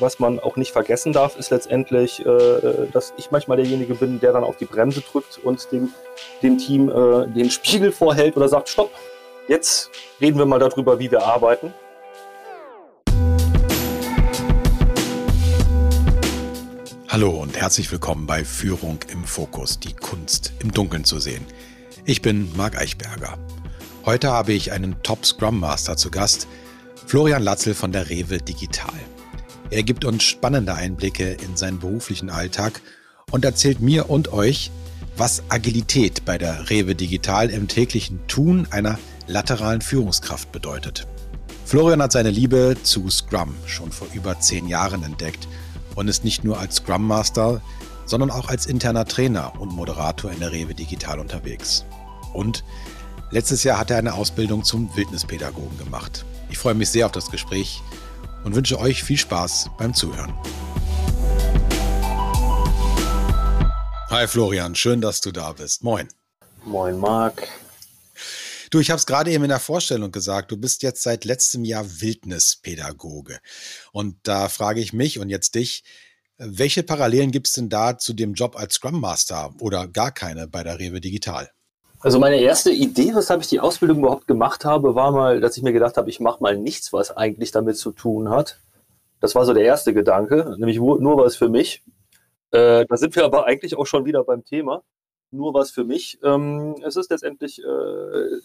was man auch nicht vergessen darf, ist letztendlich, äh, dass ich manchmal derjenige bin, der dann auf die Bremse drückt und dem, dem Team äh, den Spiegel vorhält oder sagt, stopp, jetzt reden wir mal darüber, wie wir arbeiten. Hallo und herzlich willkommen bei Führung im Fokus, die Kunst im Dunkeln zu sehen. Ich bin Marc Eichberger. Heute habe ich einen Top Scrum Master zu Gast, Florian Latzel von der Rewe Digital. Er gibt uns spannende Einblicke in seinen beruflichen Alltag und erzählt mir und euch, was Agilität bei der Rewe Digital im täglichen Tun einer lateralen Führungskraft bedeutet. Florian hat seine Liebe zu Scrum schon vor über zehn Jahren entdeckt und ist nicht nur als Scrum Master, sondern auch als interner Trainer und Moderator in der Rewe Digital unterwegs. Und letztes Jahr hat er eine Ausbildung zum Wildnispädagogen gemacht. Ich freue mich sehr auf das Gespräch und wünsche euch viel Spaß beim Zuhören. Hi Florian, schön, dass du da bist. Moin. Moin Marc. Du, ich habe es gerade eben in der Vorstellung gesagt, du bist jetzt seit letztem Jahr Wildnispädagoge. Und da frage ich mich und jetzt dich, welche Parallelen gibt es denn da zu dem Job als Scrum Master oder gar keine bei der Rewe Digital? Also meine erste Idee, weshalb ich die Ausbildung überhaupt gemacht habe, war mal, dass ich mir gedacht habe, ich mache mal nichts, was eigentlich damit zu tun hat. Das war so der erste Gedanke, nämlich nur was für mich. Äh, da sind wir aber eigentlich auch schon wieder beim Thema. Nur was für mich. Ähm, es ist letztendlich äh,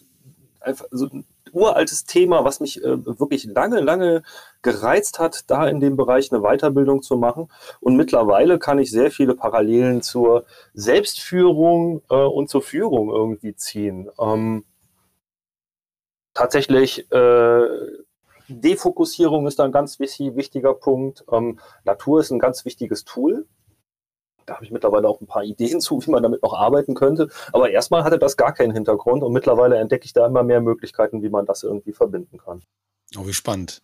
einfach so ein uraltes Thema, was mich äh, wirklich lange, lange gereizt hat, da in dem Bereich eine Weiterbildung zu machen. Und mittlerweile kann ich sehr viele Parallelen zur Selbstführung äh, und zur Führung irgendwie ziehen. Ähm, tatsächlich äh, Defokussierung ist ein ganz wichtiger Punkt. Ähm, Natur ist ein ganz wichtiges Tool da habe ich mittlerweile auch ein paar Ideen zu, wie man damit noch arbeiten könnte. Aber erstmal hatte das gar keinen Hintergrund und mittlerweile entdecke ich da immer mehr Möglichkeiten, wie man das irgendwie verbinden kann. Oh, wie spannend.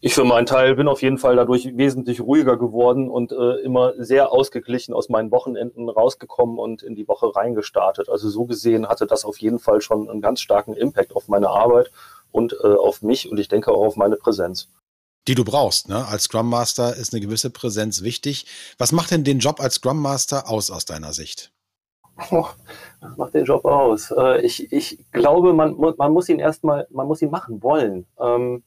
Ich für meinen Teil bin auf jeden Fall dadurch wesentlich ruhiger geworden und äh, immer sehr ausgeglichen aus meinen Wochenenden rausgekommen und in die Woche reingestartet. Also so gesehen hatte das auf jeden Fall schon einen ganz starken Impact auf meine Arbeit und äh, auf mich und ich denke auch auf meine Präsenz die du brauchst. Ne? Als Scrum Master ist eine gewisse Präsenz wichtig. Was macht denn den Job als Scrum Master aus aus deiner Sicht? Oh, was macht den Job aus? Äh, ich, ich glaube, man, man muss ihn erstmal, man muss ihn machen wollen. Ähm,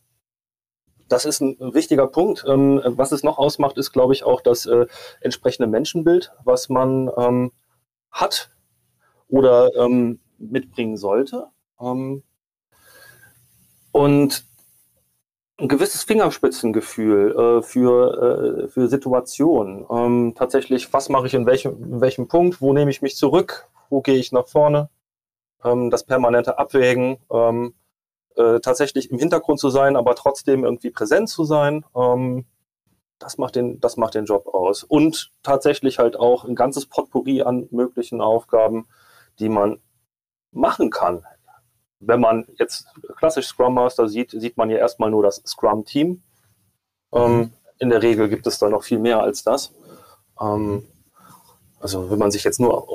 das ist ein wichtiger Punkt. Ähm, was es noch ausmacht, ist, glaube ich, auch das äh, entsprechende Menschenbild, was man ähm, hat oder mitbringen sollte. Und ein gewisses Fingerspitzengefühl äh, für, äh, für Situationen. Ähm, tatsächlich, was mache ich in welchem, in welchem Punkt, wo nehme ich mich zurück, wo gehe ich nach vorne, ähm, das permanente Abwägen, ähm, äh, tatsächlich im Hintergrund zu sein, aber trotzdem irgendwie präsent zu sein, ähm, das, macht den, das macht den Job aus. Und tatsächlich halt auch ein ganzes Potpourri an möglichen Aufgaben, die man machen kann wenn man jetzt klassisch Scrum Master sieht, sieht man ja erstmal nur das Scrum-Team. Ähm, mhm. in der Regel gibt es da noch viel mehr als das. Ähm, also wenn man sich jetzt nur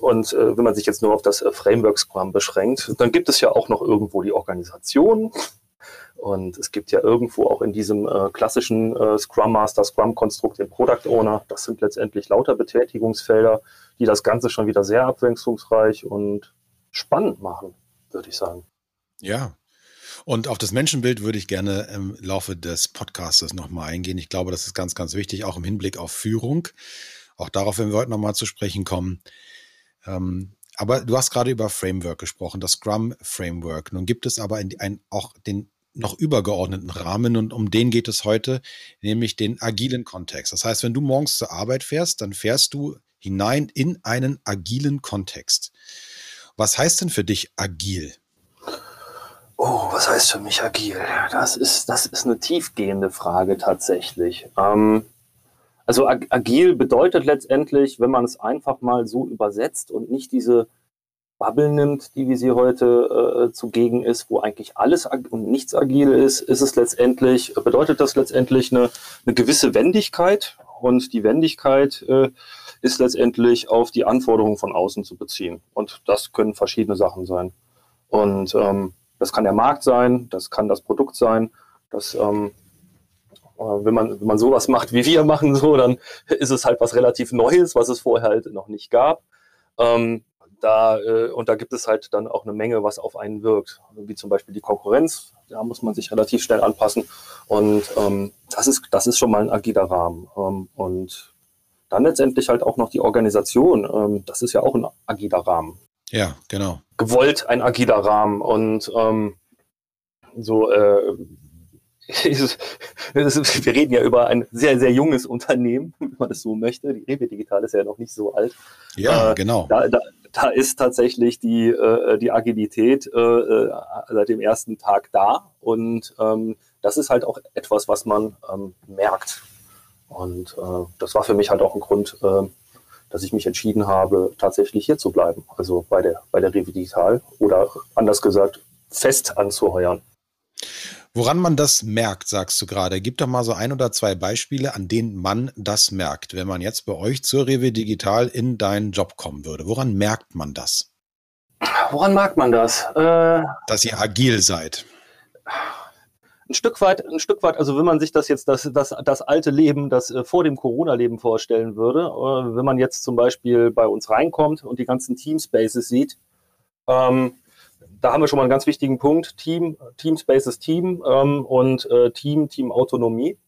und äh, wenn man sich jetzt nur auf das Framework Scrum beschränkt, dann gibt es ja auch noch irgendwo die Organisation. Und es gibt ja irgendwo auch in diesem äh, klassischen äh, Scrum Master, Scrum Konstrukt den Product Owner. Das sind letztendlich lauter Betätigungsfelder, die das Ganze schon wieder sehr abwechslungsreich und spannend machen würde ich sagen. Ja. Und auf das Menschenbild würde ich gerne im Laufe des Podcastes nochmal eingehen. Ich glaube, das ist ganz, ganz wichtig, auch im Hinblick auf Führung. Auch darauf werden wir heute nochmal zu sprechen kommen. Ähm, aber du hast gerade über Framework gesprochen, das Scrum Framework. Nun gibt es aber ein, auch den noch übergeordneten Rahmen und um den geht es heute, nämlich den agilen Kontext. Das heißt, wenn du morgens zur Arbeit fährst, dann fährst du hinein in einen agilen Kontext. Was heißt denn für dich agil? Oh, was heißt für mich agil? Das ist, das ist eine tiefgehende Frage tatsächlich. Ähm, also ag agil bedeutet letztendlich, wenn man es einfach mal so übersetzt und nicht diese Bubble nimmt, die wie sie heute äh, zugegen ist, wo eigentlich alles und nichts agil ist, ist es letztendlich, bedeutet das letztendlich eine, eine gewisse Wendigkeit. Und die Wendigkeit äh, ist letztendlich auf die Anforderungen von außen zu beziehen. Und das können verschiedene Sachen sein. Und ähm, das kann der Markt sein, das kann das Produkt sein, das ähm, wenn man, wenn man sowas macht, wie wir machen, so, dann ist es halt was relativ Neues, was es vorher halt noch nicht gab. Ähm, da, äh, und da gibt es halt dann auch eine Menge, was auf einen wirkt, wie zum Beispiel die Konkurrenz. Da muss man sich relativ schnell anpassen. Und ähm, das, ist, das ist schon mal ein agiler Rahmen. Ähm, und dann letztendlich halt auch noch die Organisation. Ähm, das ist ja auch ein agiler Rahmen. Ja, genau. Gewollt ein agiler Rahmen. Und ähm, so, äh, wir reden ja über ein sehr, sehr junges Unternehmen, wenn man es so möchte. Die Rewe Digital ist ja noch nicht so alt. Ja, äh, genau. Da, da, da, ist tatsächlich die, äh, die Agilität äh, äh, seit dem ersten Tag da. Und ähm, das ist halt auch etwas, was man ähm, merkt. Und äh, das war für mich halt auch ein Grund, äh, dass ich mich entschieden habe, tatsächlich hier zu bleiben. Also bei der, bei der Rewe Digital oder anders gesagt, fest anzuheuern. Woran man das merkt, sagst du gerade. Gib doch mal so ein oder zwei Beispiele, an denen man das merkt, wenn man jetzt bei euch zur Rewe Digital in deinen Job kommen würde. Woran merkt man das? Woran merkt man das? Äh, Dass ihr agil seid. Ein Stück weit, ein Stück weit, also wenn man sich das jetzt, das, das, das alte Leben, das äh, vor dem Corona-Leben vorstellen würde, äh, wenn man jetzt zum Beispiel bei uns reinkommt und die ganzen Teamspaces sieht, ähm, da haben wir schon mal einen ganz wichtigen Punkt. Team, Teamspace Team ähm, und äh, Team, Teamautonomie.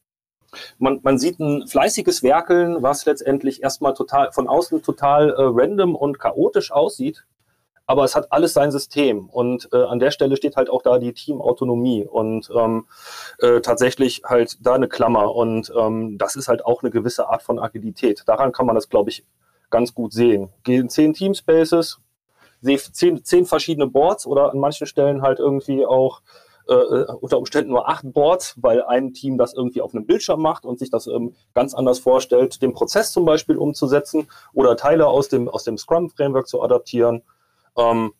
Man, man sieht ein fleißiges Werkeln, was letztendlich erstmal total von außen total äh, random und chaotisch aussieht. Aber es hat alles sein System. Und äh, an der Stelle steht halt auch da die Teamautonomie und ähm, äh, tatsächlich halt da eine Klammer. Und ähm, das ist halt auch eine gewisse Art von Agilität. Daran kann man das, glaube ich, ganz gut sehen. Gehen zehn Teamspaces, zehn, zehn verschiedene Boards oder an manchen Stellen halt irgendwie auch äh, äh, unter Umständen nur acht Boards, weil ein Team das irgendwie auf einem Bildschirm macht und sich das ähm, ganz anders vorstellt, den Prozess zum Beispiel umzusetzen oder Teile aus dem, aus dem Scrum-Framework zu adaptieren. Ähm,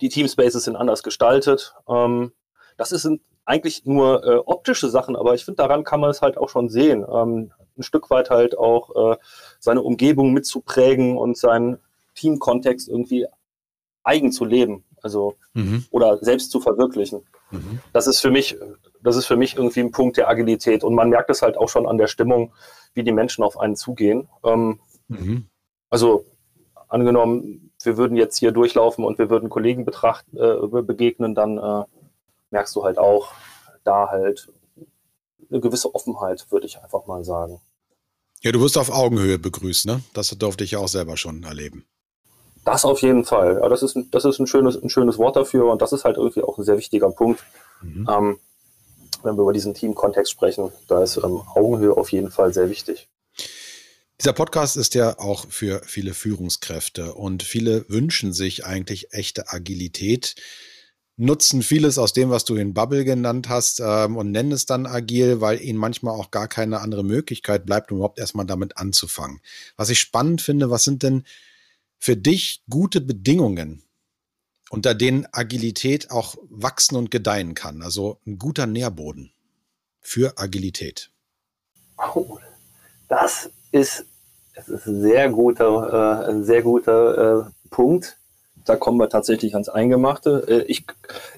die Teamspaces sind anders gestaltet. Ähm, das sind eigentlich nur äh, optische Sachen, aber ich finde, daran kann man es halt auch schon sehen. Ähm, ein Stück weit halt auch äh, seine Umgebung mitzuprägen und seinen Teamkontext irgendwie eigen zu leben, also mhm. oder selbst zu verwirklichen. Mhm. Das ist für mich, das ist für mich irgendwie ein Punkt der Agilität und man merkt es halt auch schon an der Stimmung, wie die Menschen auf einen zugehen. Ähm, mhm. Also angenommen, wir würden jetzt hier durchlaufen und wir würden Kollegen betracht, äh, begegnen, dann äh, merkst du halt auch da halt eine gewisse Offenheit, würde ich einfach mal sagen. Ja, du wirst auf Augenhöhe begrüßt, ne? Das durfte ich ja auch selber schon erleben. Das auf jeden Fall. Ja, das ist, ein, das ist ein, schönes, ein schönes Wort dafür und das ist halt irgendwie auch ein sehr wichtiger Punkt. Mhm. Ähm, wenn wir über diesen Teamkontext sprechen, da ist ähm, Augenhöhe auf jeden Fall sehr wichtig. Dieser Podcast ist ja auch für viele Führungskräfte und viele wünschen sich eigentlich echte Agilität, nutzen vieles aus dem, was du in Bubble genannt hast ähm, und nennen es dann agil, weil ihnen manchmal auch gar keine andere Möglichkeit bleibt, um überhaupt erstmal damit anzufangen. Was ich spannend finde, was sind denn für dich gute Bedingungen, unter denen Agilität auch wachsen und gedeihen kann? Also ein guter Nährboden für Agilität. Oh, das ist, das ist ein sehr guter, äh, ein sehr guter äh, Punkt. Da kommen wir tatsächlich ans Eingemachte. Äh, ich,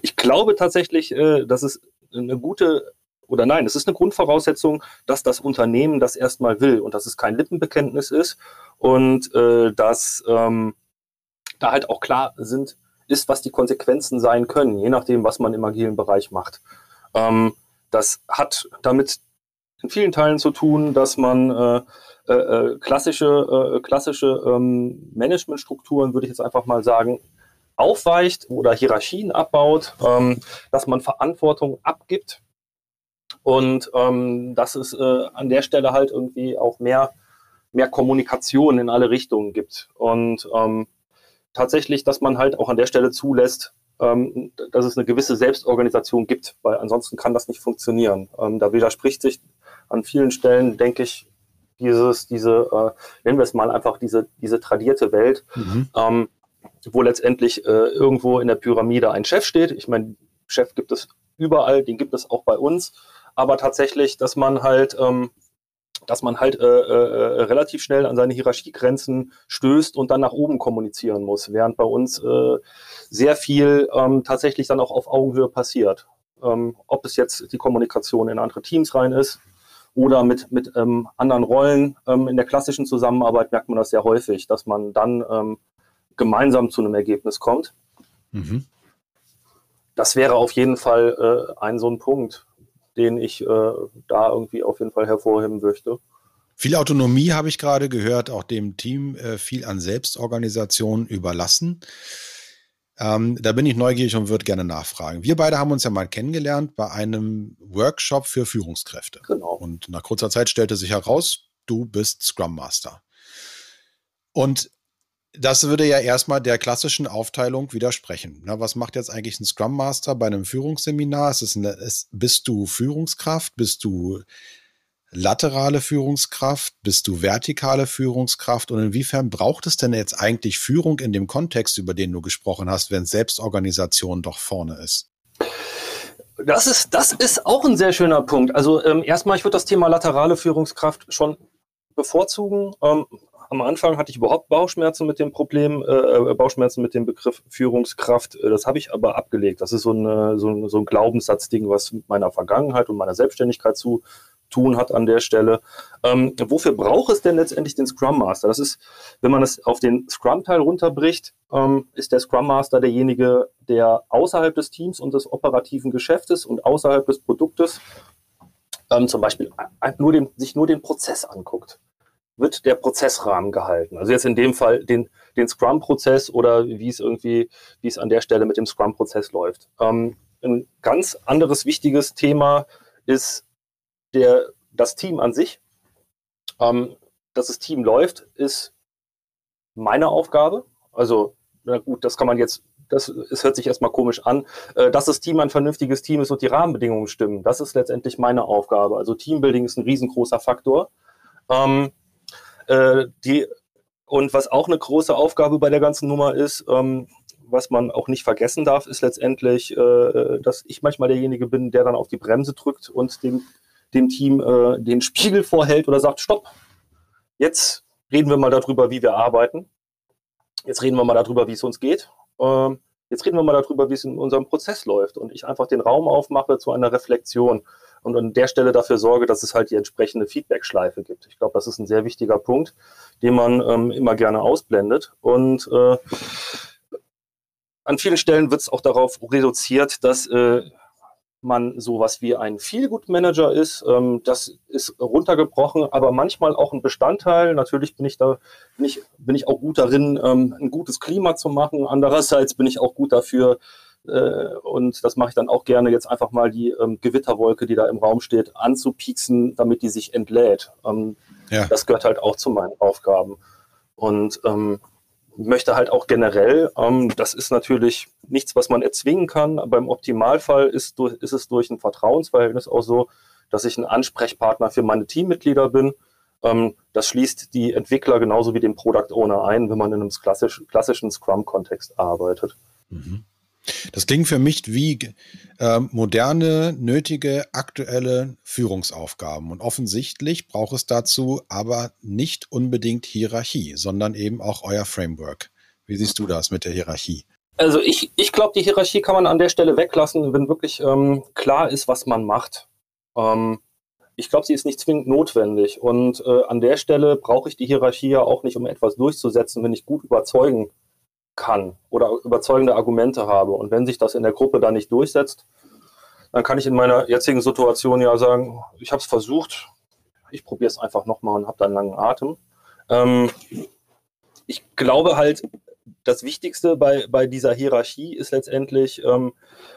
ich glaube tatsächlich, äh, dass es eine gute oder nein, es ist eine Grundvoraussetzung, dass das Unternehmen das erstmal will und dass es kein Lippenbekenntnis ist und äh, dass ähm, da halt auch klar sind, ist, was die Konsequenzen sein können, je nachdem, was man im agilen Bereich macht. Ähm, das hat damit in vielen Teilen zu tun, dass man äh, äh, äh klassische, äh, klassische ähm, Managementstrukturen, würde ich jetzt einfach mal sagen, aufweicht oder Hierarchien abbaut, ähm, dass man Verantwortung abgibt und ähm, dass es äh, an der Stelle halt irgendwie auch mehr, mehr Kommunikation in alle Richtungen gibt. Und ähm, tatsächlich, dass man halt auch an der Stelle zulässt, ähm, dass es eine gewisse Selbstorganisation gibt, weil ansonsten kann das nicht funktionieren. Ähm, da widerspricht sich an vielen Stellen, denke ich, dieses, diese, äh, nennen wir es mal einfach diese, diese tradierte Welt, mhm. ähm, wo letztendlich äh, irgendwo in der Pyramide ein Chef steht. Ich meine, Chef gibt es überall, den gibt es auch bei uns aber tatsächlich, dass man halt, ähm, dass man halt äh, äh, relativ schnell an seine Hierarchiegrenzen stößt und dann nach oben kommunizieren muss, während bei uns äh, sehr viel ähm, tatsächlich dann auch auf Augenhöhe passiert. Ähm, ob es jetzt die Kommunikation in andere Teams rein ist oder mit, mit ähm, anderen Rollen. Ähm, in der klassischen Zusammenarbeit merkt man das sehr häufig, dass man dann ähm, gemeinsam zu einem Ergebnis kommt. Mhm. Das wäre auf jeden Fall äh, ein so ein Punkt, den ich äh, da irgendwie auf jeden Fall hervorheben möchte. Viel Autonomie habe ich gerade gehört, auch dem Team äh, viel an Selbstorganisation überlassen. Ähm, da bin ich neugierig und würde gerne nachfragen. Wir beide haben uns ja mal kennengelernt bei einem Workshop für Führungskräfte. Genau. Und nach kurzer Zeit stellte sich heraus, du bist Scrum Master. Und das würde ja erstmal der klassischen Aufteilung widersprechen. Na, was macht jetzt eigentlich ein Scrum Master bei einem Führungsseminar? Ist es eine, ist, bist du Führungskraft? Bist du laterale Führungskraft? Bist du vertikale Führungskraft? Und inwiefern braucht es denn jetzt eigentlich Führung in dem Kontext, über den du gesprochen hast, wenn Selbstorganisation doch vorne ist? Das ist, das ist auch ein sehr schöner Punkt. Also ähm, erstmal, ich würde das Thema laterale Führungskraft schon bevorzugen. Ähm, am Anfang hatte ich überhaupt Bauchschmerzen mit dem Problem, äh, äh Bauchschmerzen mit dem Begriff Führungskraft. Äh, das habe ich aber abgelegt. Das ist so, eine, so, ein, so ein Glaubenssatzding, was mit meiner Vergangenheit und meiner Selbstständigkeit zu tun hat an der Stelle. Ähm, wofür braucht es denn letztendlich den Scrum Master? Das ist, wenn man es auf den Scrum-Teil runterbricht, ähm, ist der Scrum Master derjenige, der außerhalb des Teams und des operativen Geschäftes und außerhalb des Produktes ähm, zum Beispiel nur den, sich nur den Prozess anguckt. Wird der Prozessrahmen gehalten? Also jetzt in dem Fall den, den Scrum-Prozess oder wie es irgendwie, wie es an der Stelle mit dem Scrum-Prozess läuft. Ähm, ein ganz anderes wichtiges Thema ist der, das Team an sich. Ähm, dass das Team läuft, ist meine Aufgabe. Also, na gut, das kann man jetzt, das, es hört sich erstmal komisch an, äh, dass das Team ein vernünftiges Team ist und die Rahmenbedingungen stimmen. Das ist letztendlich meine Aufgabe. Also Teambuilding ist ein riesengroßer Faktor. Ähm, äh, die, und was auch eine große Aufgabe bei der ganzen Nummer ist, ähm, was man auch nicht vergessen darf, ist letztendlich, äh, dass ich manchmal derjenige bin, der dann auf die Bremse drückt und dem dem Team äh, den Spiegel vorhält oder sagt, stopp, jetzt reden wir mal darüber, wie wir arbeiten. Jetzt reden wir mal darüber, wie es uns geht. Ähm, jetzt reden wir mal darüber, wie es in unserem Prozess läuft. Und ich einfach den Raum aufmache zu einer Reflexion und an der Stelle dafür sorge, dass es halt die entsprechende Feedback-Schleife gibt. Ich glaube, das ist ein sehr wichtiger Punkt, den man ähm, immer gerne ausblendet. Und äh, an vielen Stellen wird es auch darauf reduziert, dass äh, man sowas wie ein Feel-Good-Manager ist. Ähm, das ist runtergebrochen, aber manchmal auch ein Bestandteil. Natürlich bin ich da, bin ich, bin ich auch gut darin, ähm, ein gutes Klima zu machen. Andererseits bin ich auch gut dafür, äh, und das mache ich dann auch gerne, jetzt einfach mal die ähm, Gewitterwolke, die da im Raum steht, anzupieksen, damit die sich entlädt. Ähm, ja. Das gehört halt auch zu meinen Aufgaben. Und ähm, möchte halt auch generell, ähm, das ist natürlich nichts, was man erzwingen kann, aber im Optimalfall ist, ist es durch ein Vertrauensverhältnis auch so, dass ich ein Ansprechpartner für meine Teammitglieder bin. Ähm, das schließt die Entwickler genauso wie den Product Owner ein, wenn man in einem klassisch, klassischen Scrum-Kontext arbeitet. Mhm. Das klingt für mich wie äh, moderne, nötige, aktuelle Führungsaufgaben. Und offensichtlich braucht es dazu aber nicht unbedingt Hierarchie, sondern eben auch euer Framework. Wie siehst du das mit der Hierarchie? Also ich, ich glaube, die Hierarchie kann man an der Stelle weglassen, wenn wirklich ähm, klar ist, was man macht. Ähm, ich glaube, sie ist nicht zwingend notwendig. Und äh, an der Stelle brauche ich die Hierarchie ja auch nicht, um etwas durchzusetzen, wenn ich gut überzeugen kann oder überzeugende Argumente habe. Und wenn sich das in der Gruppe dann nicht durchsetzt, dann kann ich in meiner jetzigen Situation ja sagen, ich habe es versucht, ich probiere es einfach nochmal und habe dann langen Atem. Ähm, ich glaube halt, das Wichtigste bei, bei dieser Hierarchie ist letztendlich ähm,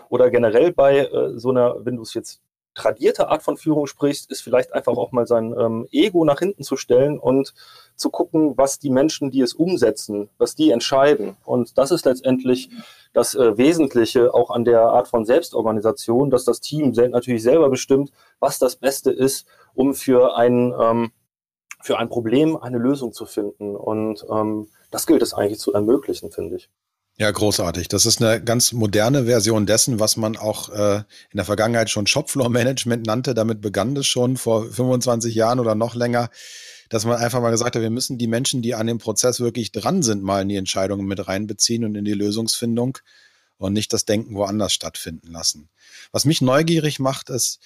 oder generell bei äh, so einer, wenn du es jetzt tradierte Art von Führung sprichst, ist vielleicht einfach auch mal sein ähm, Ego nach hinten zu stellen und zu gucken, was die Menschen, die es umsetzen, was die entscheiden. Und das ist letztendlich das äh, Wesentliche auch an der Art von Selbstorganisation, dass das Team natürlich selber bestimmt, was das Beste ist, um für ein, ähm, für ein Problem eine Lösung zu finden. Und ähm, das gilt es eigentlich zu ermöglichen, finde ich. Ja, großartig. Das ist eine ganz moderne Version dessen, was man auch äh, in der Vergangenheit schon Shopfloor-Management nannte. Damit begann das schon vor 25 Jahren oder noch länger, dass man einfach mal gesagt hat, wir müssen die Menschen, die an dem Prozess wirklich dran sind, mal in die Entscheidungen mit reinbeziehen und in die Lösungsfindung und nicht das Denken woanders stattfinden lassen. Was mich neugierig macht, ist,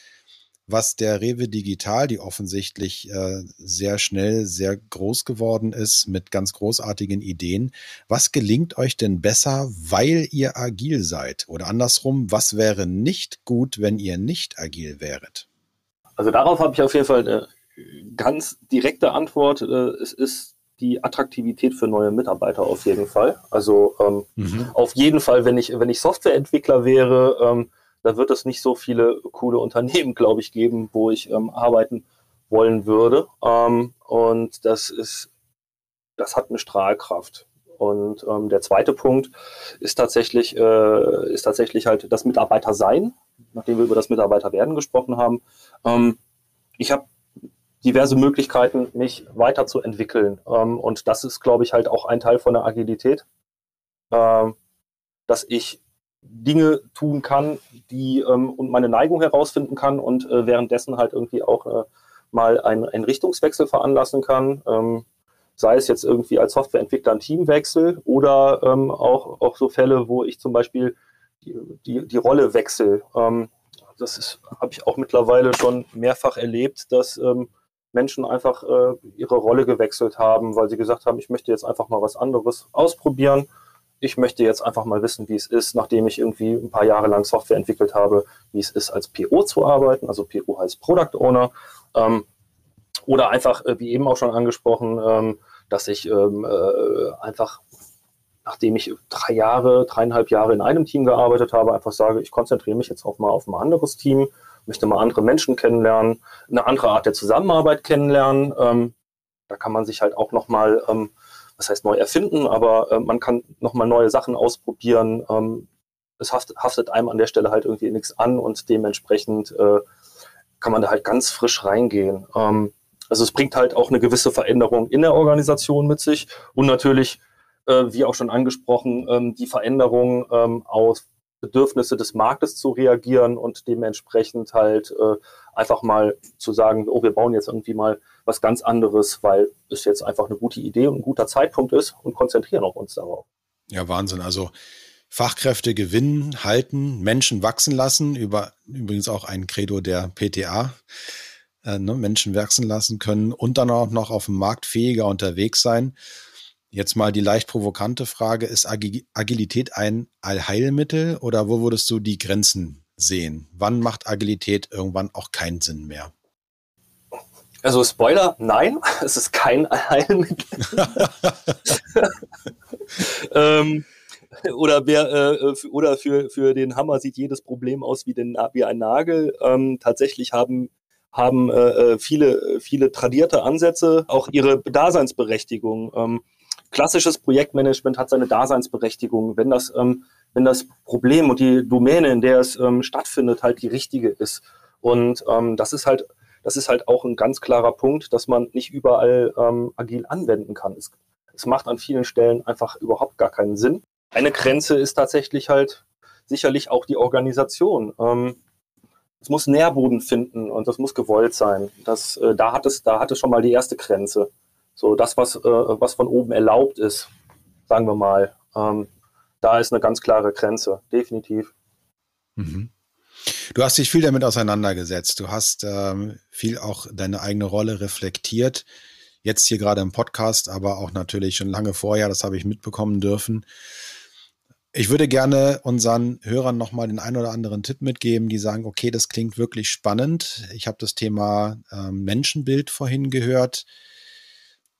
was der Rewe Digital, die offensichtlich äh, sehr schnell sehr groß geworden ist mit ganz großartigen Ideen, was gelingt euch denn besser, weil ihr agil seid? Oder andersrum, was wäre nicht gut, wenn ihr nicht agil wäret? Also darauf habe ich auf jeden Fall eine ganz direkte Antwort. Äh, es ist die Attraktivität für neue Mitarbeiter auf jeden Fall. Also ähm, mhm. auf jeden Fall, wenn ich, wenn ich Softwareentwickler wäre, ähm, da wird es nicht so viele coole Unternehmen, glaube ich, geben, wo ich ähm, arbeiten wollen würde. Ähm, und das ist, das hat eine Strahlkraft. Und ähm, der zweite Punkt ist tatsächlich, äh, ist tatsächlich halt das Mitarbeitersein, nachdem wir über das Mitarbeiterwerden gesprochen haben. Ähm, ich habe diverse Möglichkeiten, mich weiterzuentwickeln. Ähm, und das ist, glaube ich, halt auch ein Teil von der Agilität, ähm, dass ich Dinge tun kann, die ähm, und meine Neigung herausfinden kann und äh, währenddessen halt irgendwie auch äh, mal einen, Richtungswechsel veranlassen kann. Ähm, sei es jetzt irgendwie als Softwareentwickler ein Teamwechsel oder ähm, auch, auch so Fälle, wo ich zum Beispiel die, die, die Rolle wechsle. Ähm, das habe ich auch mittlerweile schon mehrfach erlebt, dass ähm, Menschen einfach äh, ihre Rolle gewechselt haben, weil sie gesagt haben, ich möchte jetzt einfach mal was anderes ausprobieren ich möchte jetzt einfach mal wissen, wie es ist, nachdem ich irgendwie ein paar Jahre lang Software entwickelt habe, wie es ist, als PO zu arbeiten. Also PO heißt Product Owner. Ähm, oder einfach, äh, wie eben auch schon angesprochen, ähm, dass ich ähm, äh, einfach, nachdem ich drei Jahre, dreieinhalb Jahre in einem Team gearbeitet habe, einfach sage, ich konzentriere mich jetzt auch mal auf ein anderes Team, möchte mal andere Menschen kennenlernen, eine andere Art der Zusammenarbeit kennenlernen. Ähm, da kann man sich halt auch nochmal ähm, was heißt neu erfinden, aber äh, man kann nochmal neue Sachen ausprobieren. Ähm, es haftet, haftet, einem an der Stelle halt irgendwie nichts an und dementsprechend äh, kann man da halt ganz frisch reingehen. Ähm, also es bringt halt auch eine gewisse Veränderung in der Organisation mit sich und natürlich, äh, wie auch schon angesprochen, ähm, die Veränderung ähm, aus Bedürfnisse des Marktes zu reagieren und dementsprechend halt äh, einfach mal zu sagen, oh, wir bauen jetzt irgendwie mal was ganz anderes, weil es jetzt einfach eine gute Idee und ein guter Zeitpunkt ist und konzentrieren auch uns darauf. Ja, Wahnsinn. Also Fachkräfte gewinnen, halten, Menschen wachsen lassen, über übrigens auch ein Credo der PTA, äh, ne, Menschen wachsen lassen können und dann auch noch auf dem Markt fähiger unterwegs sein. Jetzt mal die leicht provokante Frage, ist Agilität ein Allheilmittel oder wo würdest du die Grenzen sehen? Wann macht Agilität irgendwann auch keinen Sinn mehr? Also Spoiler, nein, es ist kein Allheilmittel. ähm, oder wer äh, oder für, für den Hammer sieht jedes Problem aus wie, den, wie ein Nagel. Ähm, tatsächlich haben haben äh, äh viele viele tradierte Ansätze auch ihre Daseinsberechtigung. Ähm, klassisches Projektmanagement hat seine Daseinsberechtigung, wenn das, ähm, wenn das Problem und die Domäne, in der es ähm, stattfindet, halt die richtige ist. Und ähm, das ist halt, das ist halt auch ein ganz klarer Punkt, dass man nicht überall ähm, agil anwenden kann. Es, es macht an vielen Stellen einfach überhaupt gar keinen Sinn. Eine Grenze ist tatsächlich halt sicherlich auch die Organisation. Ähm, es muss Nährboden finden und das muss gewollt sein. Das, äh, da, hat es, da hat es schon mal die erste Grenze. So das, was, äh, was von oben erlaubt ist, sagen wir mal, ähm, da ist eine ganz klare Grenze, definitiv. Mhm. Du hast dich viel damit auseinandergesetzt. Du hast ähm, viel auch deine eigene Rolle reflektiert. Jetzt hier gerade im Podcast, aber auch natürlich schon lange vorher, das habe ich mitbekommen dürfen. Ich würde gerne unseren Hörern nochmal den einen oder anderen Tipp mitgeben, die sagen, okay, das klingt wirklich spannend. Ich habe das Thema ähm, Menschenbild vorhin gehört.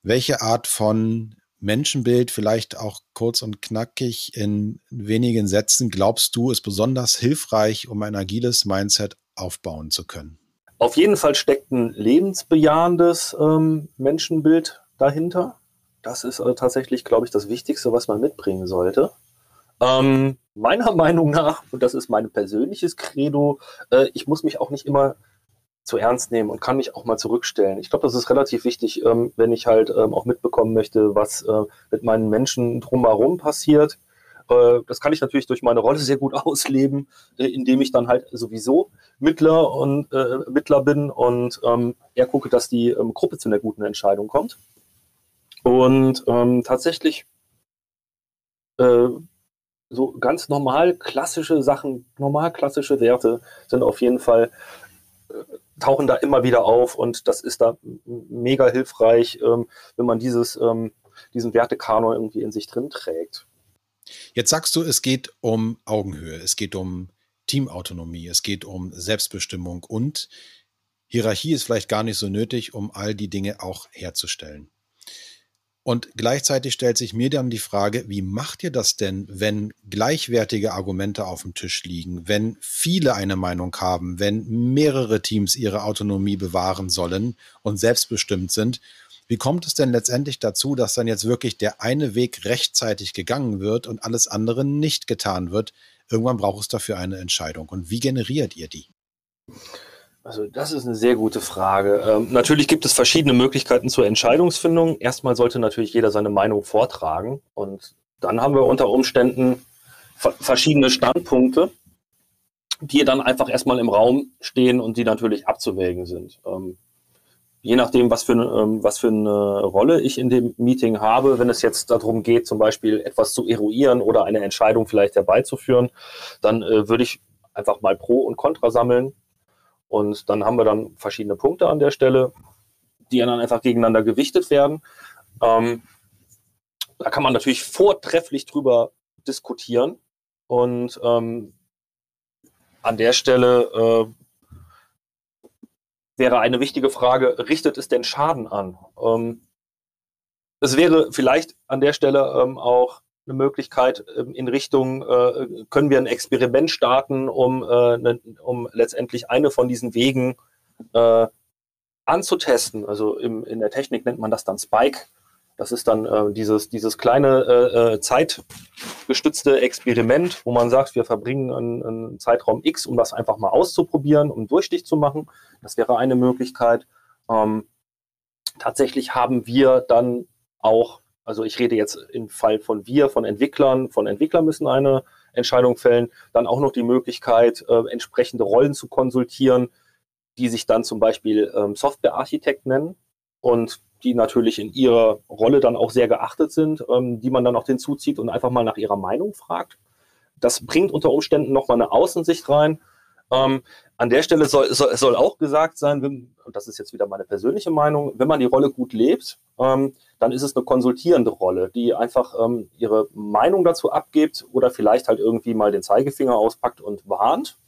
Welche Art von Menschenbild, vielleicht auch kurz und knackig in wenigen Sätzen, glaubst du, ist besonders hilfreich, um ein agiles Mindset aufbauen zu können? Auf jeden Fall steckt ein lebensbejahendes ähm, Menschenbild dahinter. Das ist äh, tatsächlich, glaube ich, das Wichtigste, was man mitbringen sollte. Ähm, meiner Meinung nach, und das ist mein persönliches Credo, äh, ich muss mich auch nicht immer zu ernst nehmen und kann mich auch mal zurückstellen. Ich glaube, das ist relativ wichtig, ähm, wenn ich halt ähm, auch mitbekommen möchte, was äh, mit meinen Menschen drumherum passiert. Äh, das kann ich natürlich durch meine Rolle sehr gut ausleben, äh, indem ich dann halt sowieso Mittler und äh, Mittler bin und ähm, eher gucke, dass die ähm, Gruppe zu einer guten Entscheidung kommt. Und ähm, tatsächlich so ganz normal klassische Sachen, normal klassische Werte sind auf jeden Fall tauchen da immer wieder auf und das ist da mega hilfreich, ähm, wenn man dieses, ähm, diesen Wertekanon irgendwie in sich drin trägt. Jetzt sagst du, es geht um Augenhöhe, es geht um Teamautonomie, es geht um Selbstbestimmung und Hierarchie ist vielleicht gar nicht so nötig, um all die Dinge auch herzustellen. Und gleichzeitig stellt sich mir dann die Frage, wie macht ihr das denn, wenn gleichwertige Argumente auf dem Tisch liegen, wenn viele eine Meinung haben, wenn mehrere Teams ihre Autonomie bewahren sollen und selbstbestimmt sind? Wie kommt es denn letztendlich dazu, dass dann jetzt wirklich der eine Weg rechtzeitig gegangen wird und alles andere nicht getan wird? Irgendwann braucht es dafür eine Entscheidung. Und wie generiert ihr die? Also das ist eine sehr gute Frage. Ähm, natürlich gibt es verschiedene Möglichkeiten zur Entscheidungsfindung. Erstmal sollte natürlich jeder seine Meinung vortragen und dann haben wir unter Umständen verschiedene Standpunkte, die dann einfach erstmal im Raum stehen und die natürlich abzuwägen sind. Ähm, je nachdem, was für, ähm, was für eine Rolle ich in dem Meeting habe, wenn es jetzt darum geht, zum Beispiel etwas zu eruieren oder eine Entscheidung vielleicht herbeizuführen, dann äh, würde ich einfach mal Pro und Contra sammeln und dann haben wir dann verschiedene Punkte an der Stelle, die dann einfach gegeneinander gewichtet werden. Ähm, da kann man natürlich vortrefflich drüber diskutieren. Und ähm, an der Stelle äh, wäre eine wichtige Frage, richtet es denn Schaden an? Ähm, es wäre vielleicht an der Stelle ähm, auch eine Möglichkeit ähm, in Richtung, äh, können wir ein Experiment starten, um, äh, ne, um letztendlich eine von diesen Wegen äh, anzutesten. Also in der Technik nennt man das dann Spike. Das ist dann äh, dieses, dieses kleine äh, zeitgestützte Experiment, wo man sagt, wir verbringen einen, einen Zeitraum X, um das einfach mal auszuprobieren, um Durchstich zu machen. Das wäre eine Möglichkeit. Ähm, tatsächlich haben wir dann auch also ich rede jetzt im Fall von wir, von Entwicklern, von Entwicklern müssen eine Entscheidung fällen, dann auch noch die Möglichkeit, äh, entsprechende Rollen zu konsultieren, die sich dann zum Beispiel ähm, Softwarearchitekt nennen und die natürlich in ihrer Rolle dann auch sehr geachtet sind, ähm, die man dann auch hinzuzieht und einfach mal nach ihrer Meinung fragt. Das bringt unter Umständen nochmal eine Außensicht rein. Ähm, an der Stelle soll, soll, soll auch gesagt sein, wenn, und das ist jetzt wieder meine persönliche Meinung, wenn man die Rolle gut lebt, ähm, dann ist es eine konsultierende Rolle, die einfach ähm, ihre Meinung dazu abgibt oder vielleicht halt irgendwie mal den Zeigefinger auspackt und warnt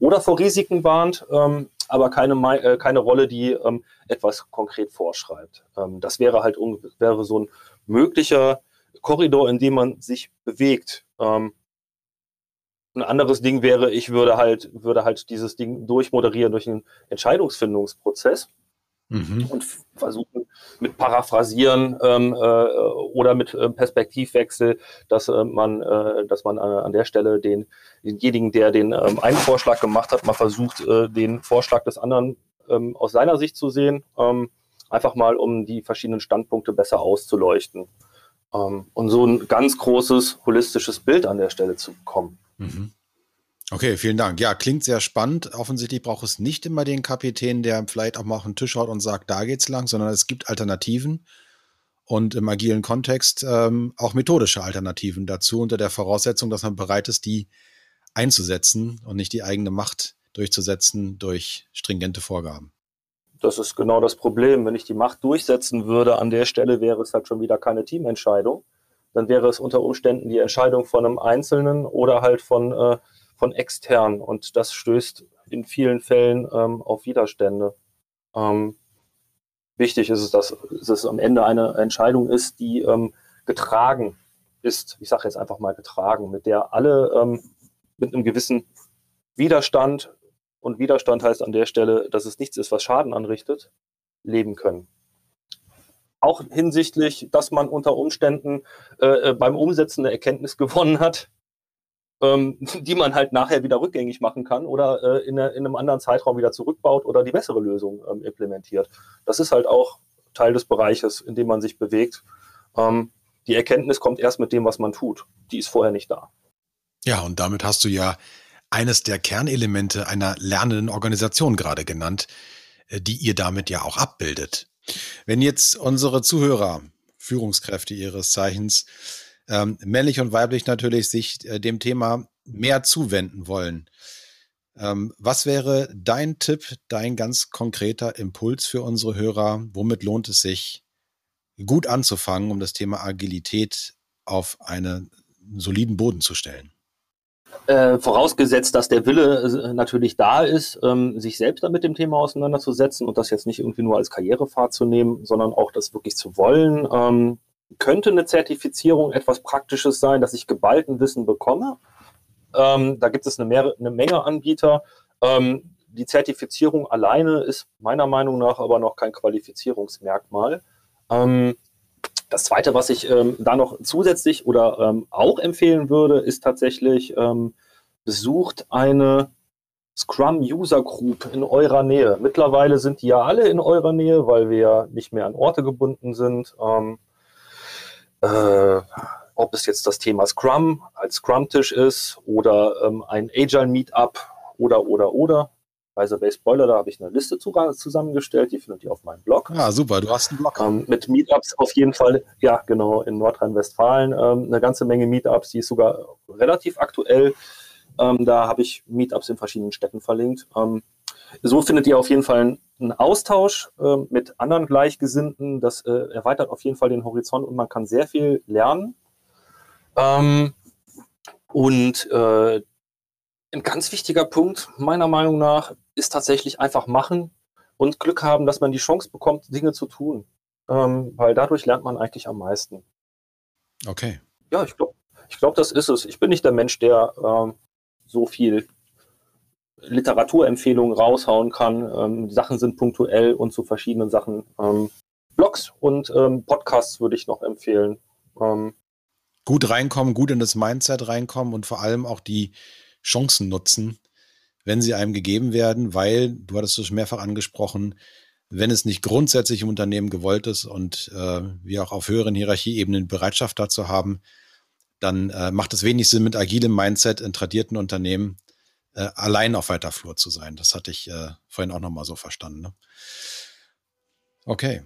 oder vor Risiken warnt, ähm, aber keine, äh, keine Rolle, die ähm, etwas konkret vorschreibt. Ähm, das wäre halt wäre so ein möglicher Korridor, in dem man sich bewegt. Ähm, ein anderes Ding wäre, ich würde halt, würde halt dieses Ding durchmoderieren durch einen Entscheidungsfindungsprozess mhm. und versuchen mit Paraphrasieren ähm, äh, oder mit äh, Perspektivwechsel, dass äh, man, äh, dass man äh, an der Stelle den, denjenigen, der den ähm, einen Vorschlag gemacht hat, mal versucht, äh, den Vorschlag des anderen ähm, aus seiner Sicht zu sehen, ähm, einfach mal um die verschiedenen Standpunkte besser auszuleuchten ähm, und so ein ganz großes holistisches Bild an der Stelle zu bekommen. Mhm. Okay, vielen Dank. Ja, klingt sehr spannend. Offensichtlich braucht es nicht immer den Kapitän, der vielleicht auch mal auf den Tisch haut und sagt, da geht's lang, sondern es gibt Alternativen und im agilen Kontext ähm, auch methodische Alternativen dazu, unter der Voraussetzung, dass man bereit ist, die einzusetzen und nicht die eigene Macht durchzusetzen durch stringente Vorgaben. Das ist genau das Problem. Wenn ich die Macht durchsetzen würde, an der Stelle wäre es halt schon wieder keine Teamentscheidung. Dann wäre es unter Umständen die Entscheidung von einem Einzelnen oder halt von äh, von extern und das stößt in vielen Fällen ähm, auf Widerstände. Ähm, wichtig ist es, dass, es am Ende eine Entscheidung ist, die ähm, getragen ist. Ich sage jetzt einfach mal getragen, mit der alle ähm, mit einem gewissen Widerstand und Widerstand heißt an der Stelle, dass es nichts ist, was Schaden anrichtet, leben können. Auch hinsichtlich, dass man unter Umständen äh, äh beim Umsetzen eine Erkenntnis gewonnen hat, ähm, die man halt nachher wieder rückgängig machen kann oder äh, in, in, einem anderen Zeitraum wieder zurückbaut oder die bessere Lösung ähm, implementiert. Das ist halt auch Teil des Bereiches, in dem man sich bewegt. Ähm, die Erkenntnis kommt erst mit dem, was man tut. Die ist vorher nicht da. Ja, und damit hast du ja eines der Kernelemente einer lernenden Organisation gerade genannt, äh, die ihr damit ja auch abbildet. Wenn jetzt unsere Zuhörer, Führungskräfte ihres Zeichens, ähm, männlich und weiblich natürlich sich äh, dem Thema mehr zuwenden wollen. Ähm, was wäre dein Tipp, dein ganz konkreter Impuls für unsere Hörer? Womit lohnt es sich, gut anzufangen, um das Thema Agilität auf einen soliden Boden zu stellen? Äh, vorausgesetzt, dass der Wille äh, natürlich da ist, ähm, sich selbst dann mit dem Thema auseinanderzusetzen und das jetzt nicht irgendwie nur als Karrierefahrt zu nehmen, sondern auch das wirklich zu wollen. Ähm, könnte eine Zertifizierung etwas Praktisches sein, dass ich geballten Wissen bekomme. Ähm, da gibt es eine, mehr, eine Menge Anbieter. Ähm, die Zertifizierung alleine ist meiner Meinung nach aber noch kein Qualifizierungsmerkmal. Das Zweite, was ich ähm, da noch zusätzlich oder ähm, auch empfehlen würde, ist tatsächlich, ähm, besucht eine Scrum User Group in eurer Nähe. Mittlerweile sind die ja alle in eurer Nähe, weil wir ja nicht mehr an Orte gebunden sind. Ähm, äh, ob es jetzt das Thema Scrum als Scrum-Tisch ist oder ähm, ein Agile Meetup oder, oder, oder. Base Spoiler, da habe ich eine Liste zu, zusammengestellt, die findet ihr auf meinem Blog. Ja, super, du hast einen Blog. Ähm, mit Meetups auf jeden Fall, ja, genau, in Nordrhein-Westfalen ähm, eine ganze Menge Meetups, die ist sogar relativ aktuell. Ähm, da habe ich Meetups in verschiedenen Städten verlinkt. Ähm, so findet ihr auf jeden Fall einen Austausch äh, mit anderen Gleichgesinnten. Das äh, erweitert auf jeden Fall den Horizont und man kann sehr viel lernen. Ähm, und äh, ein ganz wichtiger Punkt meiner Meinung nach ist tatsächlich einfach machen und Glück haben, dass man die Chance bekommt, Dinge zu tun. Ähm, weil dadurch lernt man eigentlich am meisten. Okay. Ja, ich glaube, ich glaub, das ist es. Ich bin nicht der Mensch, der ähm, so viel Literaturempfehlungen raushauen kann. Ähm, die Sachen sind punktuell und zu verschiedenen Sachen. Ähm, Blogs und ähm, Podcasts würde ich noch empfehlen. Ähm, gut reinkommen, gut in das Mindset reinkommen und vor allem auch die Chancen nutzen, wenn sie einem gegeben werden, weil, du hattest es mehrfach angesprochen, wenn es nicht grundsätzlich im Unternehmen gewollt ist und äh, wir auch auf höheren Hierarchieebenen Bereitschaft dazu haben, dann äh, macht es wenig Sinn, mit agilem Mindset in tradierten Unternehmen äh, allein auf weiter Flur zu sein. Das hatte ich äh, vorhin auch nochmal so verstanden. Ne? Okay.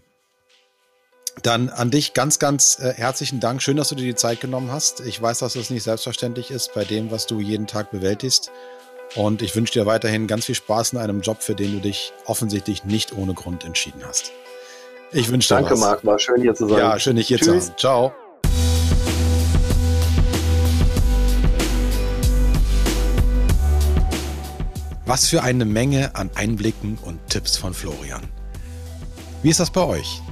Dann an dich ganz, ganz äh, herzlichen Dank. Schön, dass du dir die Zeit genommen hast. Ich weiß, dass das nicht selbstverständlich ist bei dem, was du jeden Tag bewältigst. Und ich wünsche dir weiterhin ganz viel Spaß in einem Job, für den du dich offensichtlich nicht ohne Grund entschieden hast. Ich wünsche dir Danke, was. Marc. War schön hier zu sein. Ja, schön dich hier Tschüss. zu haben. Ciao. Was für eine Menge an Einblicken und Tipps von Florian. Wie ist das bei euch?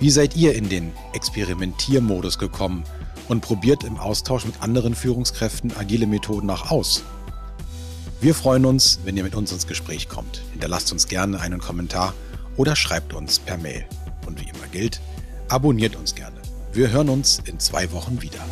Wie seid ihr in den Experimentiermodus gekommen und probiert im Austausch mit anderen Führungskräften agile Methoden auch aus? Wir freuen uns, wenn ihr mit uns ins Gespräch kommt. Hinterlasst uns gerne einen Kommentar oder schreibt uns per Mail. Und wie immer gilt, abonniert uns gerne. Wir hören uns in zwei Wochen wieder.